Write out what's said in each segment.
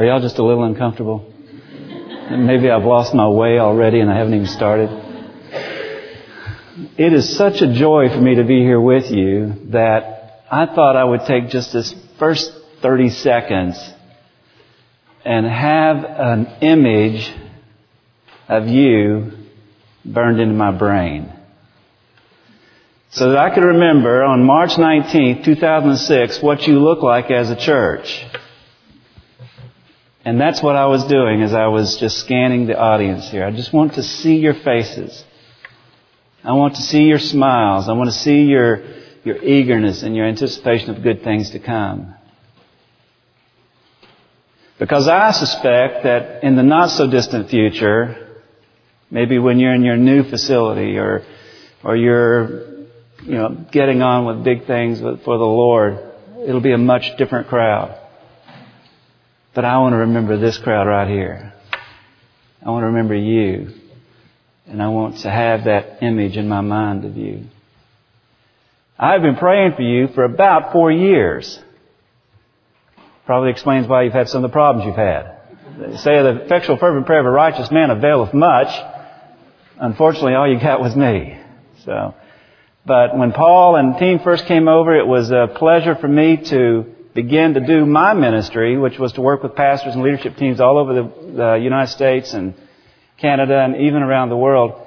Are y'all just a little uncomfortable? Maybe I've lost my way already and I haven't even started. It is such a joy for me to be here with you that I thought I would take just this first 30 seconds and have an image of you burned into my brain. So that I could remember on March 19th, 2006, what you look like as a church. And that's what I was doing as I was just scanning the audience here. I just want to see your faces. I want to see your smiles. I want to see your, your eagerness and your anticipation of good things to come. Because I suspect that in the not so distant future, maybe when you're in your new facility or, or you're, you know, getting on with big things for the Lord, it'll be a much different crowd. But I want to remember this crowd right here. I want to remember you. And I want to have that image in my mind of you. I've been praying for you for about four years. Probably explains why you've had some of the problems you've had. They say the effectual fervent prayer of a righteous man availeth much. Unfortunately, all you got was me. So, but when Paul and team first came over, it was a pleasure for me to begin to do my ministry, which was to work with pastors and leadership teams all over the, the United States and Canada and even around the world.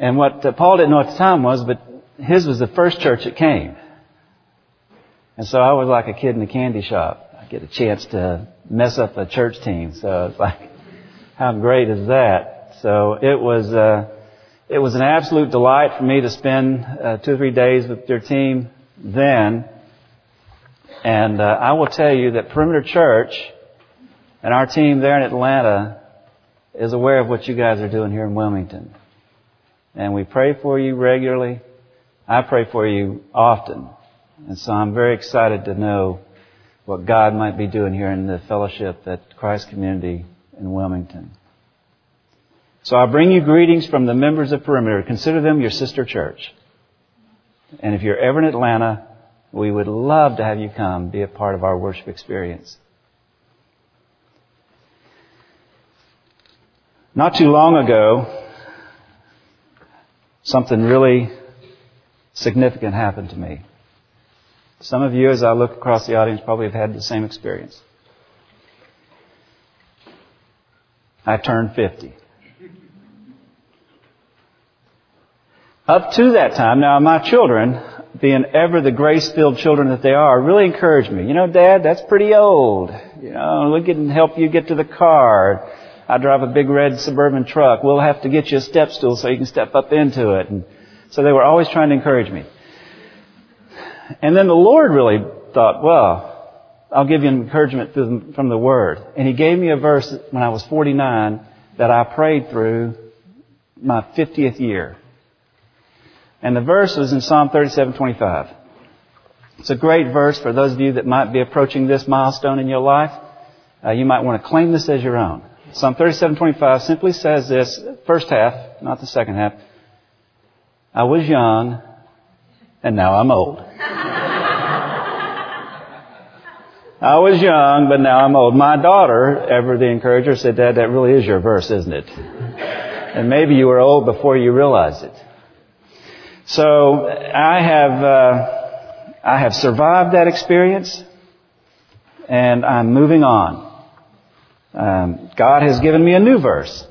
And what uh, Paul didn't know at the time was, but his was the first church that came. And so I was like a kid in a candy shop. I get a chance to mess up a church team. So it's like, how great is that? So it was, uh, it was an absolute delight for me to spend uh, two or three days with their team then. And uh, I will tell you that Perimeter Church and our team there in Atlanta is aware of what you guys are doing here in Wilmington. And we pray for you regularly. I pray for you often. And so I'm very excited to know what God might be doing here in the fellowship at Christ Community in Wilmington. So I bring you greetings from the members of Perimeter. Consider them your sister church. And if you're ever in Atlanta, we would love to have you come be a part of our worship experience. Not too long ago, something really significant happened to me. Some of you, as I look across the audience, probably have had the same experience. I turned 50. Up to that time, now my children, being ever the grace-filled children that they are, really encouraged me. You know, Dad, that's pretty old. You know, we can help you get to the car. I drive a big red suburban truck. We'll have to get you a step stool so you can step up into it. And so they were always trying to encourage me. And then the Lord really thought, well, I'll give you an encouragement from the Word. And He gave me a verse when I was 49 that I prayed through my 50th year. And the verse was in Psalm 37:25. It's a great verse for those of you that might be approaching this milestone in your life. Uh, you might want to claim this as your own. Psalm 37:25 simply says this, first half, not the second half. I was young, and now I'm old. I was young, but now I'm old. My daughter, ever the encourager, said, Dad, that really is your verse, isn't it? And maybe you were old before you realized it. So I have, uh, I have survived that experience, and I'm moving on. Um, God has given me a new verse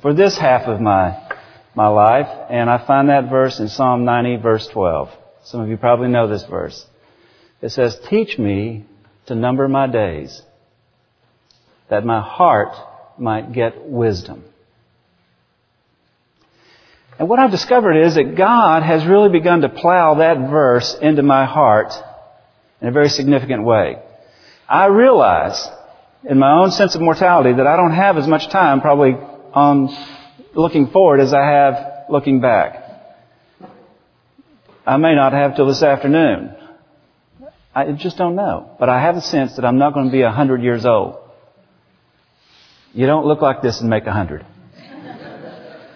for this half of my my life, and I find that verse in Psalm 90, verse 12. Some of you probably know this verse. It says, "Teach me to number my days, that my heart might get wisdom." And what I've discovered is that God has really begun to plow that verse into my heart in a very significant way. I realize in my own sense of mortality that I don't have as much time probably on looking forward as I have looking back. I may not have till this afternoon. I just don't know. But I have a sense that I'm not going to be a hundred years old. You don't look like this and make a hundred.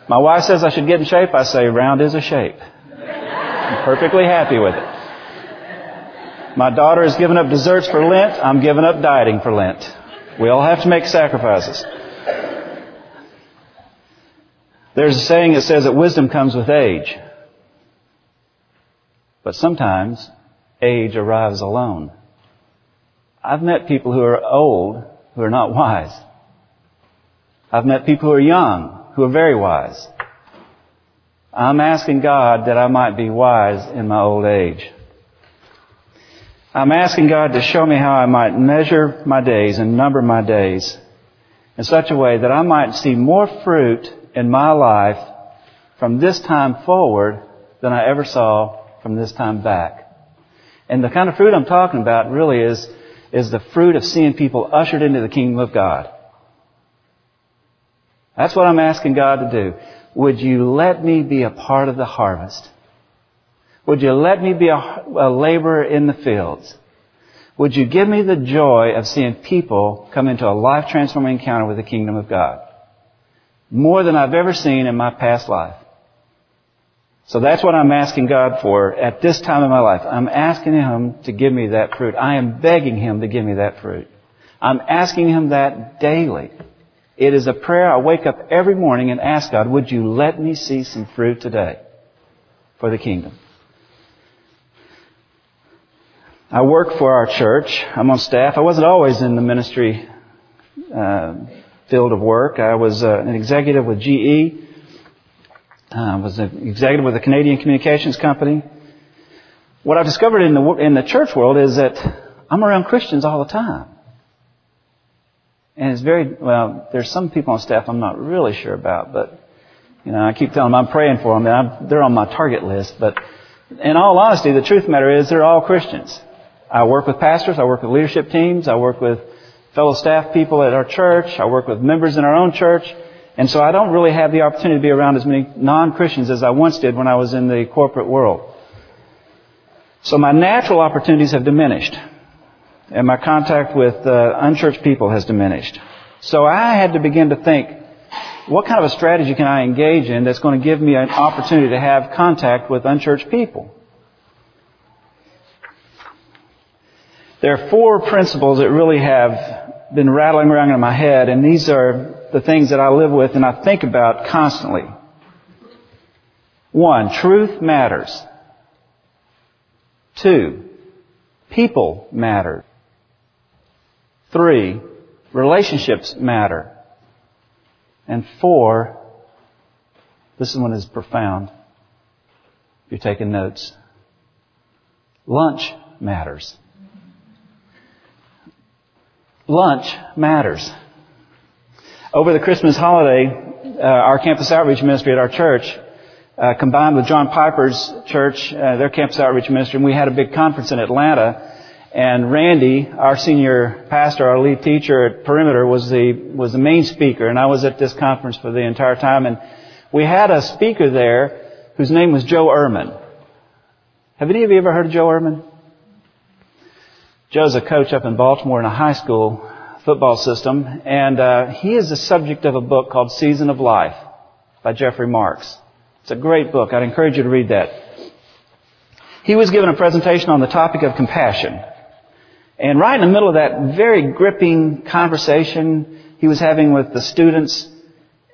My wife says I should get in shape. I say round is a shape. I'm perfectly happy with it. My daughter has given up desserts for Lent. I'm giving up dieting for Lent. We all have to make sacrifices. There's a saying that says that wisdom comes with age. But sometimes age arrives alone. I've met people who are old who are not wise. I've met people who are young who are very wise. I'm asking God that I might be wise in my old age. I'm asking God to show me how I might measure my days and number my days in such a way that I might see more fruit in my life from this time forward than I ever saw from this time back. And the kind of fruit I'm talking about really is, is the fruit of seeing people ushered into the kingdom of God. That's what I'm asking God to do. Would you let me be a part of the harvest? Would you let me be a, a laborer in the fields? Would you give me the joy of seeing people come into a life transforming encounter with the kingdom of God? More than I've ever seen in my past life. So that's what I'm asking God for at this time in my life. I'm asking Him to give me that fruit. I am begging Him to give me that fruit. I'm asking Him that daily. It is a prayer I wake up every morning and ask God, would you let me see some fruit today for the kingdom? I work for our church. I'm on staff. I wasn't always in the ministry uh, field of work. I was uh, an executive with GE. I was an executive with a Canadian communications company. What I've discovered in the in the church world is that I'm around Christians all the time. And it's very, well, there's some people on staff I'm not really sure about, but, you know, I keep telling them I'm praying for them, and I'm, they're on my target list, but in all honesty, the truth the matter is they're all Christians. I work with pastors, I work with leadership teams, I work with fellow staff people at our church, I work with members in our own church, and so I don't really have the opportunity to be around as many non-Christians as I once did when I was in the corporate world. So my natural opportunities have diminished and my contact with uh, unchurched people has diminished. So I had to begin to think, what kind of a strategy can I engage in that's going to give me an opportunity to have contact with unchurched people? There are four principles that really have been rattling around in my head, and these are the things that I live with and I think about constantly. One, truth matters. Two, people matter. Three, relationships matter. And four, this one is profound. If you're taking notes. Lunch matters. Lunch matters. Over the Christmas holiday, uh, our campus outreach ministry at our church uh, combined with John Piper's church, uh, their campus outreach ministry, and we had a big conference in Atlanta and Randy, our senior pastor, our lead teacher at Perimeter, was the, was the main speaker. And I was at this conference for the entire time. And we had a speaker there whose name was Joe Ehrmann. Have any of you ever heard of Joe Ehrmann? Joe's a coach up in Baltimore in a high school football system. And uh, he is the subject of a book called Season of Life by Jeffrey Marx. It's a great book. I'd encourage you to read that. He was given a presentation on the topic of compassion. And right in the middle of that very gripping conversation he was having with the students,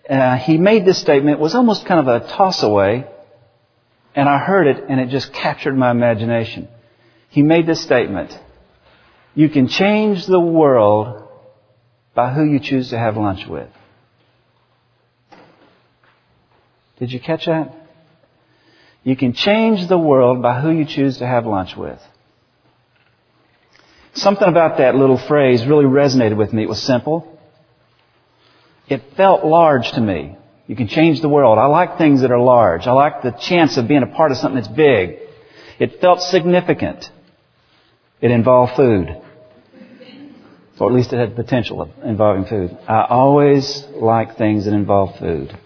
uh, he made this statement. It was almost kind of a toss away. And I heard it and it just captured my imagination. He made this statement. You can change the world by who you choose to have lunch with. Did you catch that? You can change the world by who you choose to have lunch with. Something about that little phrase really resonated with me. It was simple. It felt large to me. You can change the world. I like things that are large. I like the chance of being a part of something that's big. It felt significant. It involved food. Or at least it had potential of involving food. I always like things that involve food.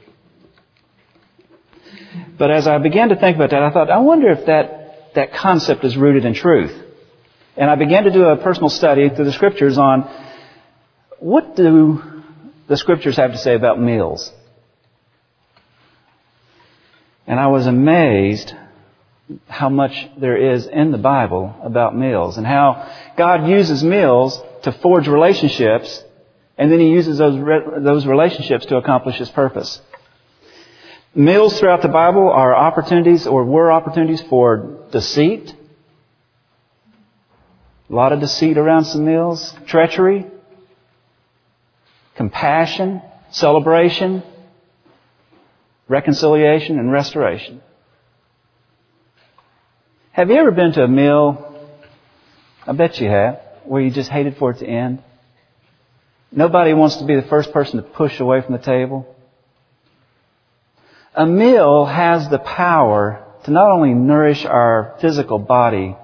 But as I began to think about that, I thought, I wonder if that, that concept is rooted in truth. And I began to do a personal study through the scriptures on what do the scriptures have to say about meals. And I was amazed how much there is in the Bible about meals and how God uses meals to forge relationships and then He uses those, those relationships to accomplish His purpose. Meals throughout the Bible are opportunities or were opportunities for deceit. A lot of deceit around some meals. Treachery. Compassion. Celebration. Reconciliation and restoration. Have you ever been to a meal? I bet you have. Where you just hated for it to end? Nobody wants to be the first person to push away from the table. A meal has the power to not only nourish our physical body,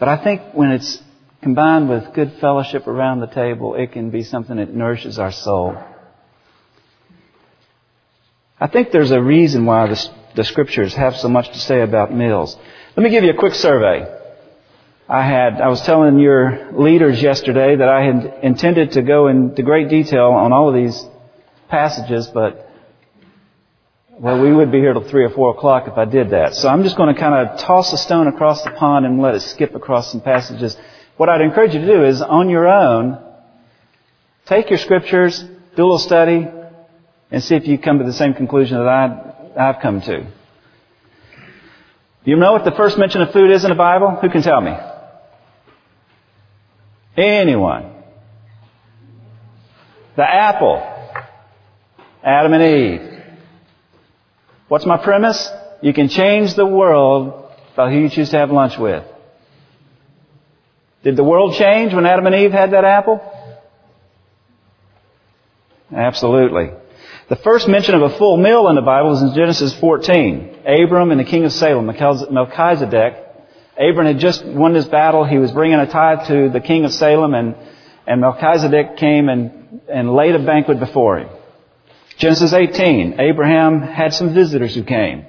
but I think when it's combined with good fellowship around the table, it can be something that nourishes our soul. I think there's a reason why the, the scriptures have so much to say about meals. Let me give you a quick survey. I had, I was telling your leaders yesterday that I had intended to go into great detail on all of these passages, but well, we would be here till three or four o'clock if I did that. So I'm just going to kind of toss a stone across the pond and let it skip across some passages. What I'd encourage you to do is on your own, take your scriptures, do a little study, and see if you come to the same conclusion that I, I've come to. You know what the first mention of food is in the Bible? Who can tell me? Anyone? The apple. Adam and Eve. What's my premise? You can change the world by who you choose to have lunch with. Did the world change when Adam and Eve had that apple? Absolutely. The first mention of a full meal in the Bible is in Genesis 14. Abram and the king of Salem, Melchizedek. Abram had just won this battle. He was bringing a tithe to the king of Salem and, and Melchizedek came and, and laid a banquet before him. Genesis 18. Abraham had some visitors who came.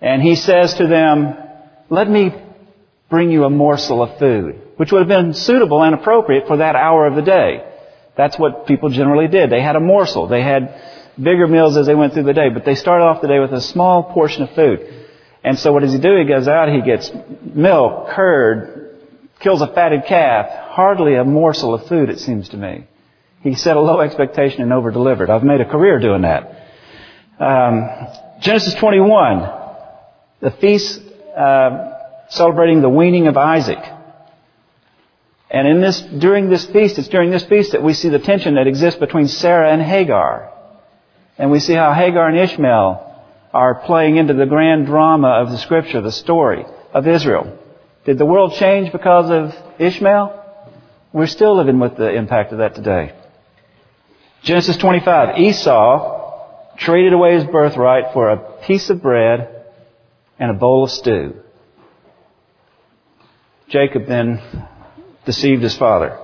And he says to them, let me bring you a morsel of food, which would have been suitable and appropriate for that hour of the day. That's what people generally did. They had a morsel. They had bigger meals as they went through the day, but they started off the day with a small portion of food. And so what does he do? He goes out, he gets milk, curd, kills a fatted calf, hardly a morsel of food, it seems to me. He set a low expectation and over-delivered. I've made a career doing that. Um, Genesis 21, the feast uh, celebrating the weaning of Isaac. And in this, during this feast, it's during this feast that we see the tension that exists between Sarah and Hagar. And we see how Hagar and Ishmael are playing into the grand drama of the scripture, the story of Israel. Did the world change because of Ishmael? We're still living with the impact of that today. Genesis 25. Esau traded away his birthright for a piece of bread and a bowl of stew. Jacob then deceived his father.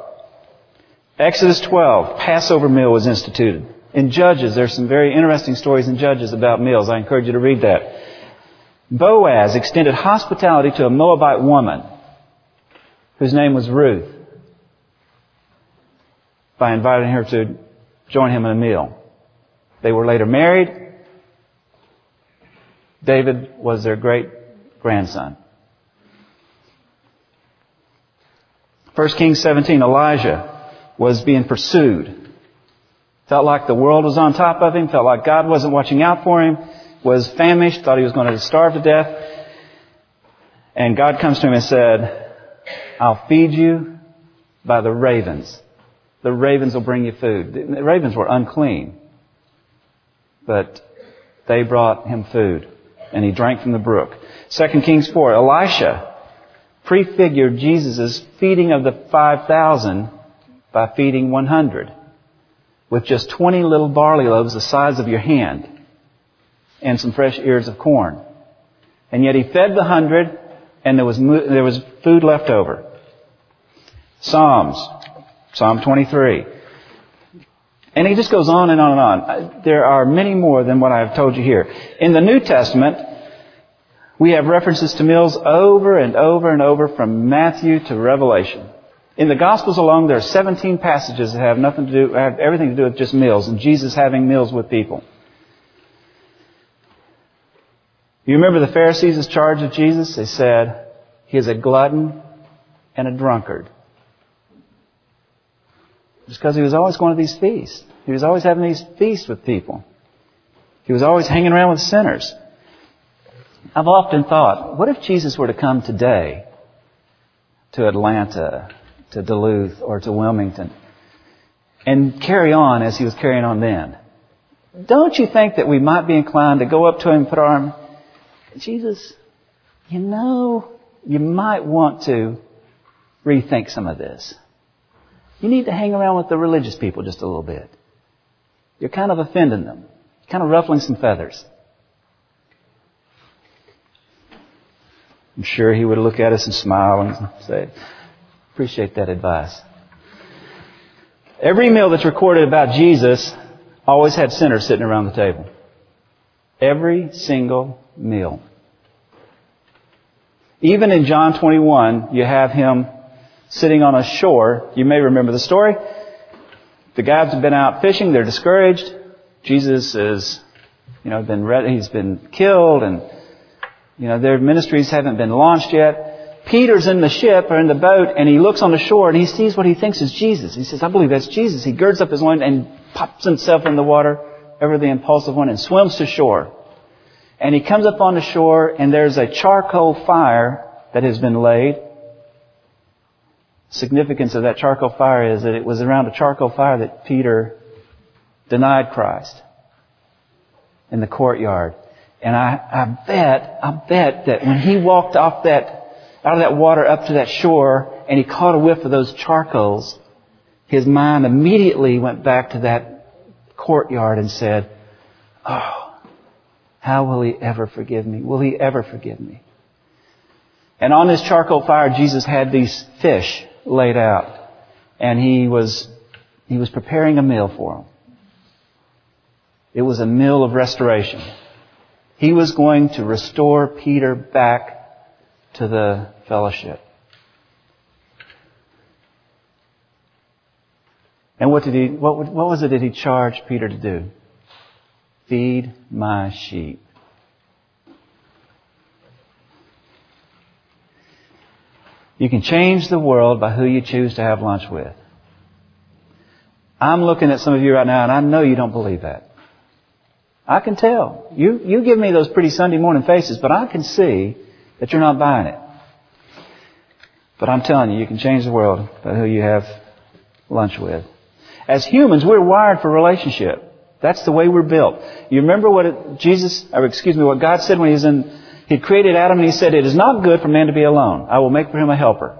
Exodus 12, Passover meal was instituted. In Judges, there's some very interesting stories in Judges about meals. I encourage you to read that. Boaz extended hospitality to a Moabite woman whose name was Ruth by inviting her to join him in a meal. They were later married. David was their great grandson. 1 Kings 17, Elijah was being pursued. Felt like the world was on top of him, felt like God wasn't watching out for him, was famished, thought he was going to starve to death. And God comes to him and said, I'll feed you by the ravens. The ravens will bring you food. The ravens were unclean. But they brought him food. And he drank from the brook. 2 Kings 4, Elisha prefigured Jesus' feeding of the 5,000 by feeding 100 with just 20 little barley loaves the size of your hand and some fresh ears of corn. And yet he fed the hundred and there was, there was food left over. Psalms, Psalm 23. And he just goes on and on and on. There are many more than what I have told you here. In the New Testament, we have references to meals over and over and over from Matthew to Revelation. In the Gospels alone, there are 17 passages that have nothing to do, have everything to do with just meals and Jesus having meals with people. You remember the Pharisees' charge of Jesus? They said, He is a glutton and a drunkard. Just because he was always going to these feasts. He was always having these feasts with people. He was always hanging around with sinners. I've often thought, what if Jesus were to come today to Atlanta, to Duluth, or to Wilmington, and carry on as he was carrying on then? Don't you think that we might be inclined to go up to him and put our arm, Jesus, you know, you might want to rethink some of this. You need to hang around with the religious people just a little bit. You're kind of offending them, kind of ruffling some feathers. I'm sure he would look at us and smile and say, appreciate that advice. Every meal that's recorded about Jesus always had sinners sitting around the table. Every single meal. Even in John 21, you have him sitting on a shore. You may remember the story. The guys have been out fishing. They're discouraged. Jesus is, you know, been. He's been killed and, you know, their ministries haven't been launched yet. Peter's in the ship or in the boat and he looks on the shore and he sees what he thinks is Jesus. He says, I believe that's Jesus. He girds up his loins and pops himself in the water, ever the impulsive one, and swims to shore. And he comes up on the shore and there's a charcoal fire that has been laid significance of that charcoal fire is that it was around a charcoal fire that Peter denied Christ in the courtyard. And I, I bet, I bet that when he walked off that, out of that water up to that shore and he caught a whiff of those charcoals, his mind immediately went back to that courtyard and said, Oh, how will he ever forgive me? Will he ever forgive me? And on this charcoal fire, Jesus had these fish laid out. And he was, he was preparing a meal for them. It was a meal of restoration. He was going to restore Peter back to the fellowship. And what did he, what, what was it that he charged Peter to do? Feed my sheep. You can change the world by who you choose to have lunch with. I'm looking at some of you right now and I know you don't believe that. I can tell. You, you give me those pretty Sunday morning faces, but I can see that you're not buying it. But I'm telling you, you can change the world by who you have lunch with. As humans, we're wired for relationship. That's the way we're built. You remember what it, Jesus, or excuse me, what God said when He was in he created Adam and he said, It is not good for man to be alone. I will make for him a helper.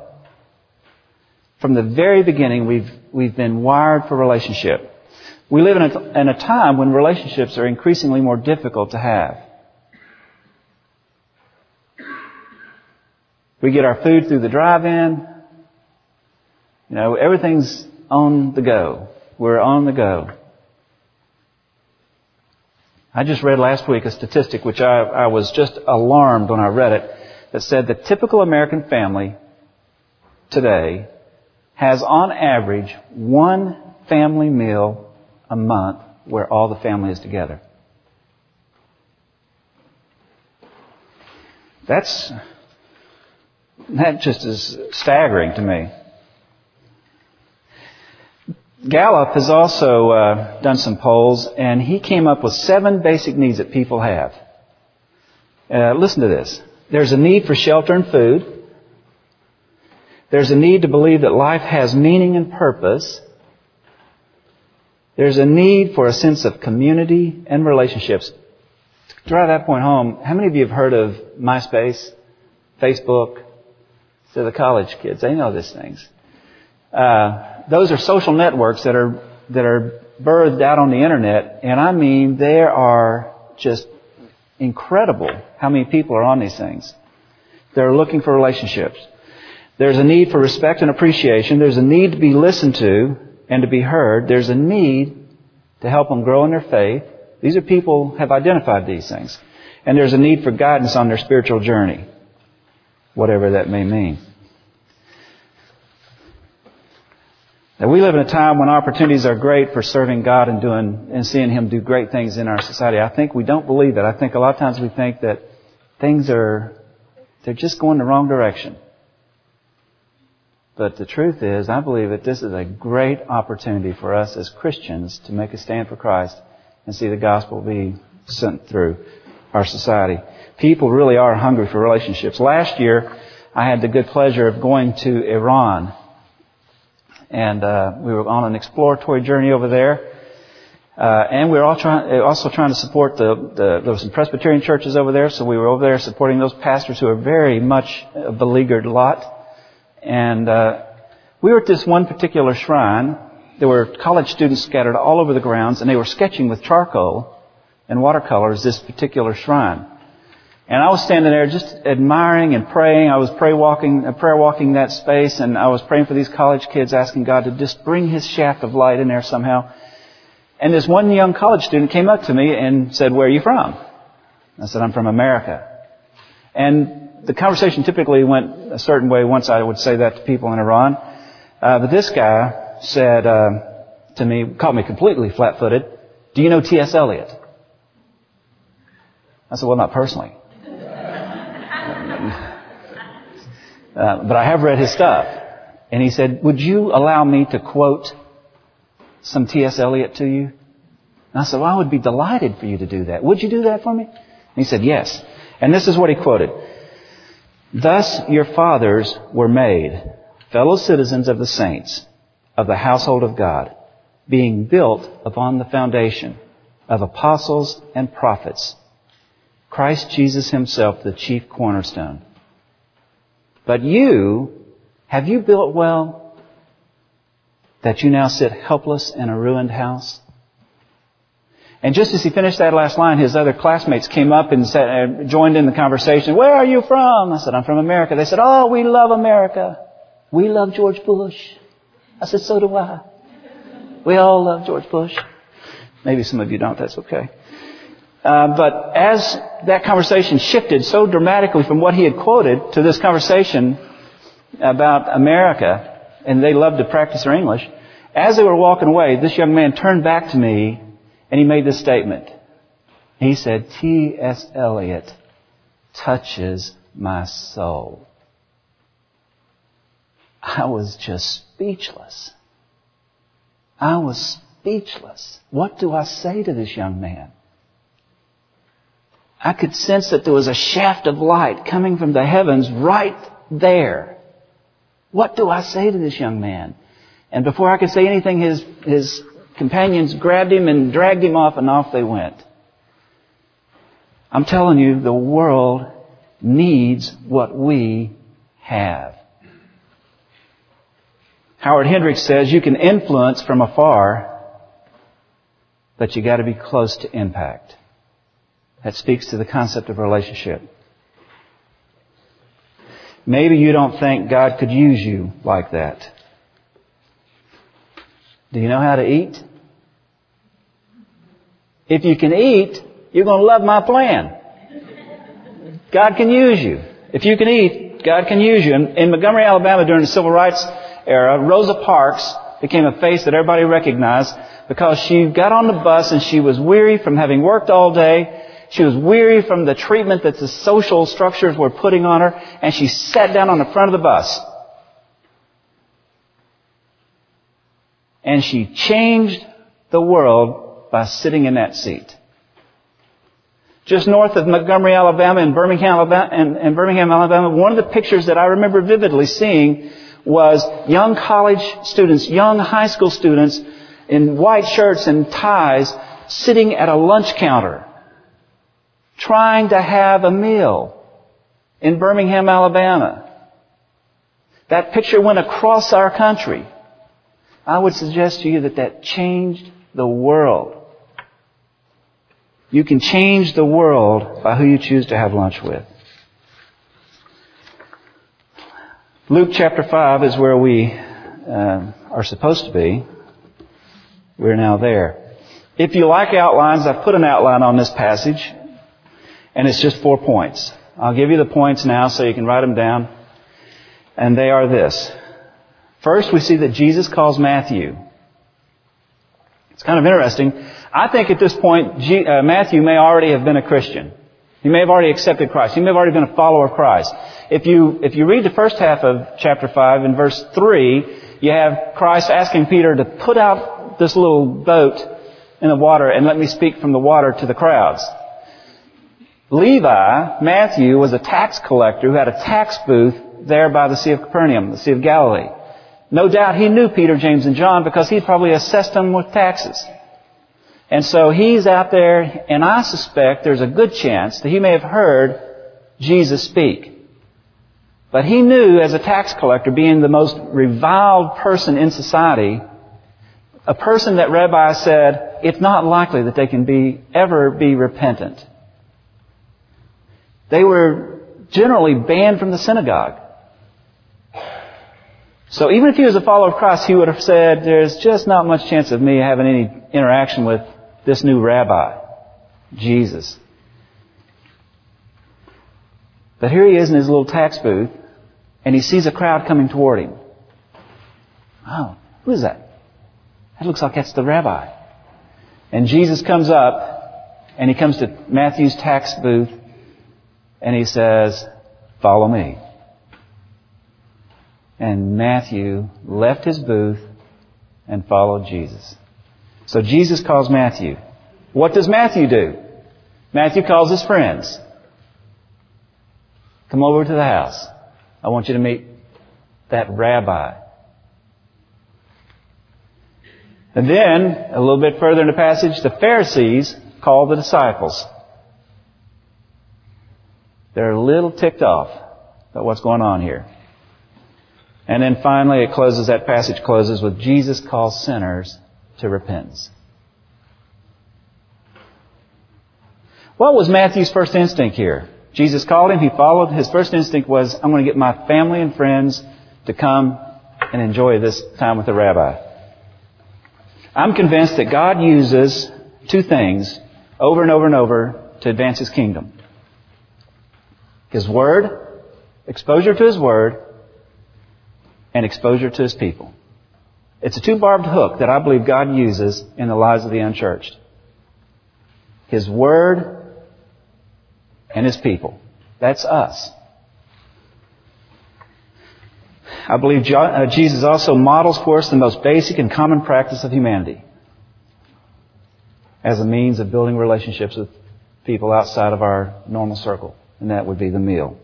From the very beginning, we've, we've been wired for relationship. We live in a, in a time when relationships are increasingly more difficult to have. We get our food through the drive-in. You know, everything's on the go. We're on the go. I just read last week a statistic which I, I was just alarmed when I read it that said the typical American family today has on average one family meal a month where all the family is together. That's, that just is staggering to me. Gallup has also uh, done some polls, and he came up with seven basic needs that people have. Uh, listen to this. There's a need for shelter and food. There's a need to believe that life has meaning and purpose. There's a need for a sense of community and relationships. To drive that point home, how many of you have heard of MySpace, Facebook? To the college kids, they know these things. Uh, those are social networks that are that are birthed out on the internet, and I mean there are just incredible how many people are on these things. They're looking for relationships. There's a need for respect and appreciation. There's a need to be listened to and to be heard. There's a need to help them grow in their faith. These are people have identified these things. And there's a need for guidance on their spiritual journey, whatever that may mean. That we live in a time when opportunities are great for serving God and doing and seeing Him do great things in our society. I think we don't believe that. I think a lot of times we think that things are, they're just going the wrong direction. But the truth is, I believe that this is a great opportunity for us as Christians to make a stand for Christ and see the gospel be sent through our society. People really are hungry for relationships. Last year, I had the good pleasure of going to Iran. And uh, we were on an exploratory journey over there. Uh, and we were all also trying to support the, the, there were some Presbyterian churches over there, so we were over there supporting those pastors who are very much a beleaguered lot. And uh, we were at this one particular shrine. There were college students scattered all over the grounds, and they were sketching with charcoal and watercolors this particular shrine. And I was standing there just admiring and praying. I was pray walking, uh, prayer walking that space, and I was praying for these college kids, asking God to just bring His shaft of light in there somehow. And this one young college student came up to me and said, "Where are you from?" I said, "I'm from America." And the conversation typically went a certain way once I would say that to people in Iran. Uh, but this guy said uh, to me, caught me completely flat-footed. Do you know T.S. Eliot? I said, well, not personally. Uh, but I have read his stuff. And he said, would you allow me to quote some T.S. Eliot to you? And I said, well, I would be delighted for you to do that. Would you do that for me? And he said, yes. And this is what he quoted. Thus your fathers were made, fellow citizens of the saints, of the household of God, being built upon the foundation of apostles and prophets, Christ Jesus himself the chief cornerstone. But you, have you built well that you now sit helpless in a ruined house? And just as he finished that last line, his other classmates came up and said, uh, joined in the conversation. Where are you from? I said, I'm from America. They said, Oh, we love America. We love George Bush. I said, so do I. We all love George Bush. Maybe some of you don't. That's okay. Uh, but as that conversation shifted so dramatically from what he had quoted to this conversation about America, and they loved to practice their English, as they were walking away, this young man turned back to me and he made this statement. He said, T.S. Eliot touches my soul. I was just speechless. I was speechless. What do I say to this young man? I could sense that there was a shaft of light coming from the heavens right there. What do I say to this young man? And before I could say anything, his, his companions grabbed him and dragged him off and off they went. I'm telling you, the world needs what we have. Howard Hendricks says you can influence from afar, but you gotta be close to impact. That speaks to the concept of relationship. Maybe you don't think God could use you like that. Do you know how to eat? If you can eat, you're going to love my plan. God can use you. If you can eat, God can use you. In, in Montgomery, Alabama, during the civil rights era, Rosa Parks became a face that everybody recognized because she got on the bus and she was weary from having worked all day. She was weary from the treatment that the social structures were putting on her, and she sat down on the front of the bus. And she changed the world by sitting in that seat. Just north of Montgomery, Alabama, in Birmingham, Alabama, in, in Birmingham, Alabama, one of the pictures that I remember vividly seeing was young college students, young high school students in white shirts and ties sitting at a lunch counter trying to have a meal in Birmingham, Alabama. That picture went across our country. I would suggest to you that that changed the world. You can change the world by who you choose to have lunch with. Luke chapter 5 is where we uh, are supposed to be. We're now there. If you like outlines, I've put an outline on this passage, and it's just four points. I'll give you the points now so you can write them down. And they are this. First, we see that Jesus calls Matthew. It's kind of interesting. I think at this point, uh, Matthew may already have been a Christian. He may have already accepted Christ. He may have already been a follower of Christ. If you, if you read the first half of chapter 5 in verse 3, you have Christ asking Peter to put out this little boat in the water and let me speak from the water to the crowds. Levi, Matthew, was a tax collector who had a tax booth there by the Sea of Capernaum, the Sea of Galilee. No doubt he knew Peter, James, and John because he probably assessed them with taxes. And so he's out there, and I suspect there's a good chance that he may have heard Jesus speak. But he knew as a tax collector, being the most reviled person in society, a person that Rabbi said, it's not likely that they can be, ever be repentant. They were generally banned from the synagogue. So even if he was a follower of Christ, he would have said, there's just not much chance of me having any interaction with this new rabbi, Jesus. But here he is in his little tax booth, and he sees a crowd coming toward him. Oh, who is that? That looks like that's the rabbi. And Jesus comes up, and he comes to Matthew's tax booth, and he says, Follow me. And Matthew left his booth and followed Jesus. So Jesus calls Matthew. What does Matthew do? Matthew calls his friends. Come over to the house. I want you to meet that rabbi. And then, a little bit further in the passage, the Pharisees call the disciples. They're a little ticked off about what's going on here. And then finally it closes, that passage closes with Jesus calls sinners to repentance. What was Matthew's first instinct here? Jesus called him, he followed. His first instinct was, I'm going to get my family and friends to come and enjoy this time with the rabbi. I'm convinced that God uses two things over and over and over to advance His kingdom. His Word, exposure to His Word, and exposure to His people. It's a two-barbed hook that I believe God uses in the lives of the unchurched. His Word and His people. That's us. I believe uh, Jesus also models for us the most basic and common practice of humanity as a means of building relationships with people outside of our normal circle, and that would be the meal.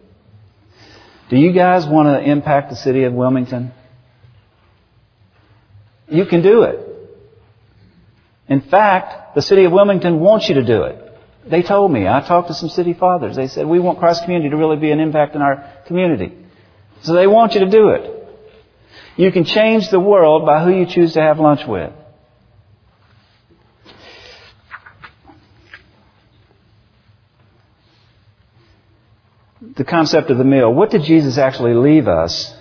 Do you guys want to impact the city of Wilmington? You can do it. In fact, the city of Wilmington wants you to do it. They told me. I talked to some city fathers. They said, we want Christ Community to really be an impact in our community. So they want you to do it. You can change the world by who you choose to have lunch with. The concept of the meal. What did Jesus actually leave us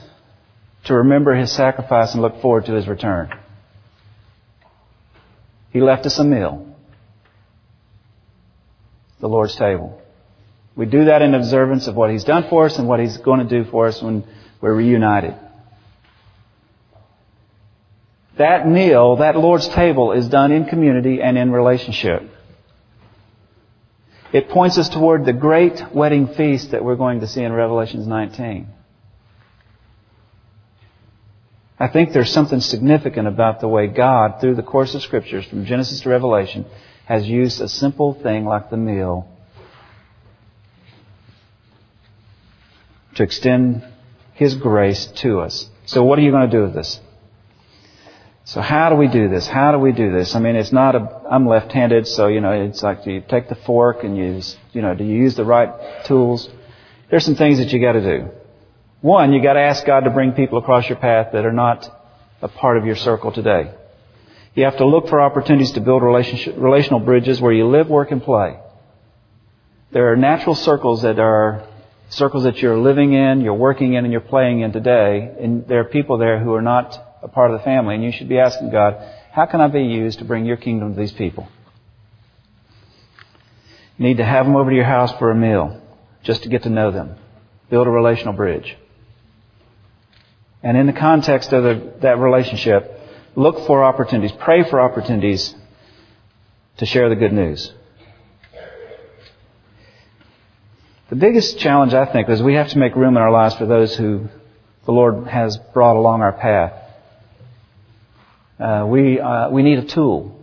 to remember his sacrifice and look forward to his return? He left us a meal the Lord's table. We do that in observance of what He's done for us and what He's going to do for us when we're reunited. That meal, that Lord's table is done in community and in relationship. It points us toward the great wedding feast that we're going to see in Revelations 19. I think there's something significant about the way God, through the course of scriptures, from Genesis to Revelation, has used a simple thing like the meal to extend His grace to us. So what are you going to do with this? So how do we do this? How do we do this? I mean, it's not a, I'm left-handed, so, you know, it's like, do you take the fork and use, you know, do you use the right tools? There's some things that you gotta do. One, you gotta ask God to bring people across your path that are not a part of your circle today. You have to look for opportunities to build relational bridges where you live, work, and play. There are natural circles that are circles that you're living in, you're working in, and you're playing in today, and there are people there who are not a part of the family, and you should be asking God, how can I be used to bring your kingdom to these people? You need to have them over to your house for a meal, just to get to know them. Build a relational bridge. And in the context of the, that relationship, Look for opportunities. Pray for opportunities to share the good news. The biggest challenge, I think, is we have to make room in our lives for those who the Lord has brought along our path. Uh, we, uh, we need a tool.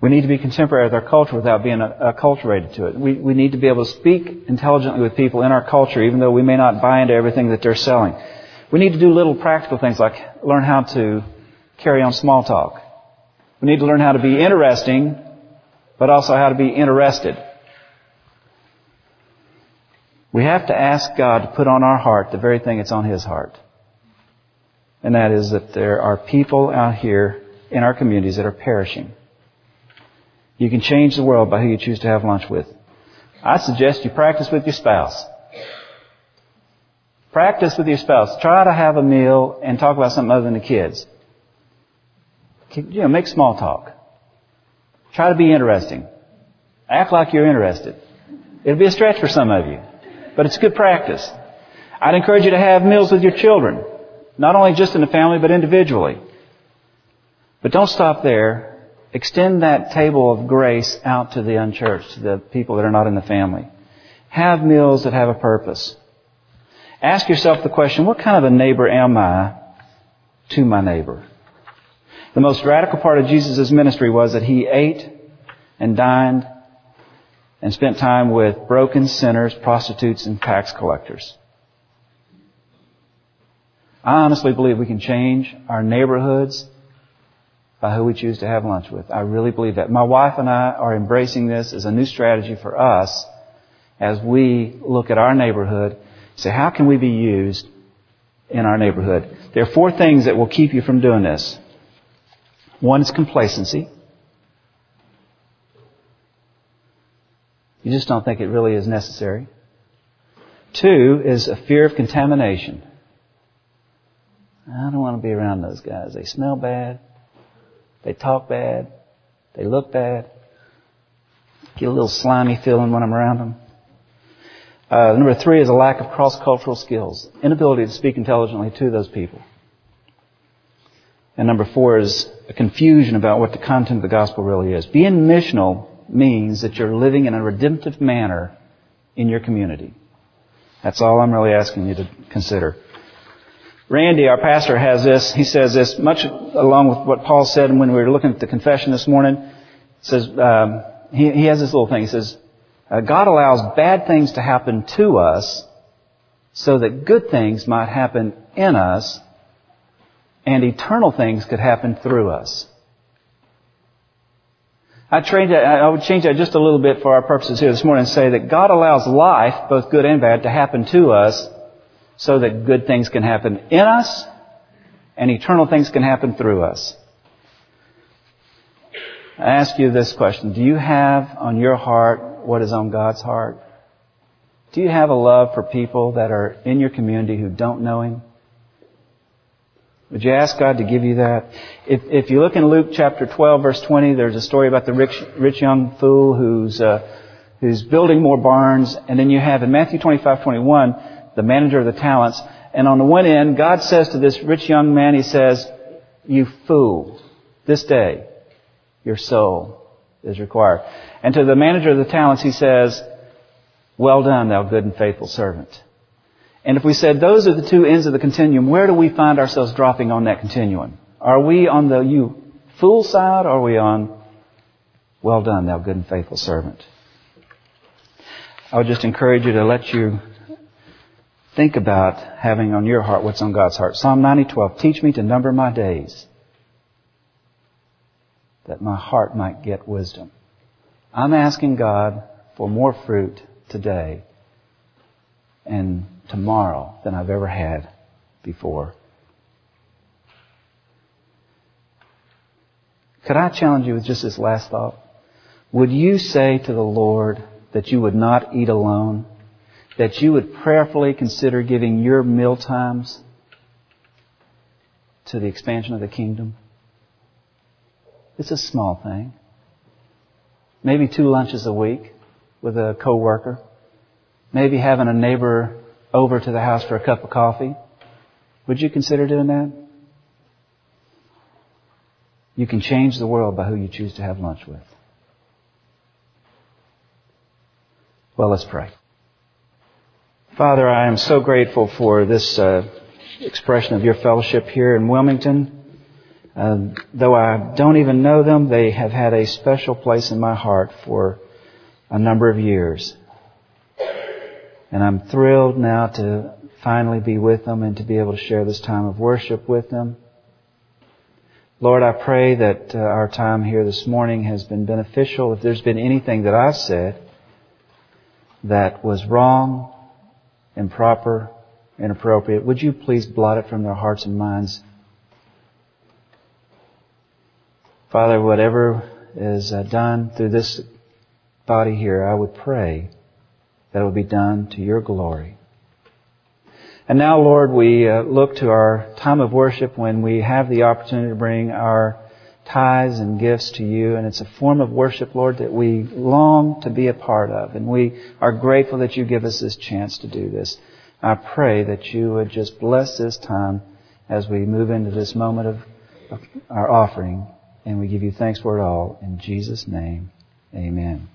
We need to be contemporary with our culture without being acculturated to it. We, we need to be able to speak intelligently with people in our culture, even though we may not buy into everything that they're selling. We need to do little practical things like learn how to carry on small talk. We need to learn how to be interesting, but also how to be interested. We have to ask God to put on our heart the very thing that's on His heart. And that is that there are people out here in our communities that are perishing. You can change the world by who you choose to have lunch with. I suggest you practice with your spouse. Practice with your spouse. Try to have a meal and talk about something other than the kids. You know, make small talk. Try to be interesting. Act like you're interested. It'll be a stretch for some of you, but it's good practice. I'd encourage you to have meals with your children, not only just in the family, but individually. But don't stop there. Extend that table of grace out to the unchurched, to the people that are not in the family. Have meals that have a purpose. Ask yourself the question, what kind of a neighbor am I to my neighbor? The most radical part of Jesus' ministry was that he ate and dined and spent time with broken sinners, prostitutes, and tax collectors. I honestly believe we can change our neighborhoods by who we choose to have lunch with. I really believe that. My wife and I are embracing this as a new strategy for us as we look at our neighborhood, say, how can we be used in our neighborhood? There are four things that will keep you from doing this. One is complacency. You just don't think it really is necessary. Two is a fear of contamination. I don't want to be around those guys. They smell bad. They talk bad. They look bad. Get a little slimy feeling when I'm around them. Uh, number three is a lack of cross-cultural skills. Inability to speak intelligently to those people. And number four is a confusion about what the content of the gospel really is. Being missional means that you're living in a redemptive manner in your community. That's all I'm really asking you to consider. Randy, our pastor, has this. He says this much along with what Paul said when we were looking at the confession this morning. says um, he, he, has this little thing. He says uh, God allows bad things to happen to us so that good things might happen in us, and eternal things could happen through us. I, that, I would change that just a little bit for our purposes here this morning and say that God allows life, both good and bad, to happen to us so that good things can happen in us and eternal things can happen through us. I ask you this question. Do you have on your heart what is on God's heart? Do you have a love for people that are in your community who don't know Him? Would you ask God to give you that? If, if you look in Luke chapter 12 verse 20, there's a story about the rich, rich young fool who's, uh, who's building more barns. And then you have in Matthew 25, 21, the manager of the talents. And on the one end, God says to this rich young man, He says, you fool, this day your soul is required. And to the manager of the talents, He says, well done, thou good and faithful servant. And if we said those are the two ends of the continuum, where do we find ourselves dropping on that continuum? Are we on the you fool side or are we on well done, thou good and faithful servant? I would just encourage you to let you think about having on your heart what's on God's heart. Psalm 90:12, teach me to number my days that my heart might get wisdom. I'm asking God for more fruit today and tomorrow than I've ever had before. Could I challenge you with just this last thought? Would you say to the Lord that you would not eat alone? that you would prayerfully consider giving your meal times to the expansion of the kingdom? It's a small thing. Maybe two lunches a week with a coworker. Maybe having a neighbor over to the house for a cup of coffee. Would you consider doing that? You can change the world by who you choose to have lunch with. Well, let's pray. Father, I am so grateful for this uh, expression of your fellowship here in Wilmington. Uh, though I don't even know them, they have had a special place in my heart for a number of years. And I'm thrilled now to finally be with them and to be able to share this time of worship with them. Lord, I pray that uh, our time here this morning has been beneficial. If there's been anything that I've said that was wrong, improper, inappropriate, would you please blot it from their hearts and minds? Father, whatever is uh, done through this body here, I would pray that would be done to your glory. And now, Lord, we uh, look to our time of worship when we have the opportunity to bring our tithes and gifts to you. And it's a form of worship, Lord, that we long to be a part of. And we are grateful that you give us this chance to do this. I pray that you would just bless this time as we move into this moment of our offering. And we give you thanks for it all. In Jesus' name, amen.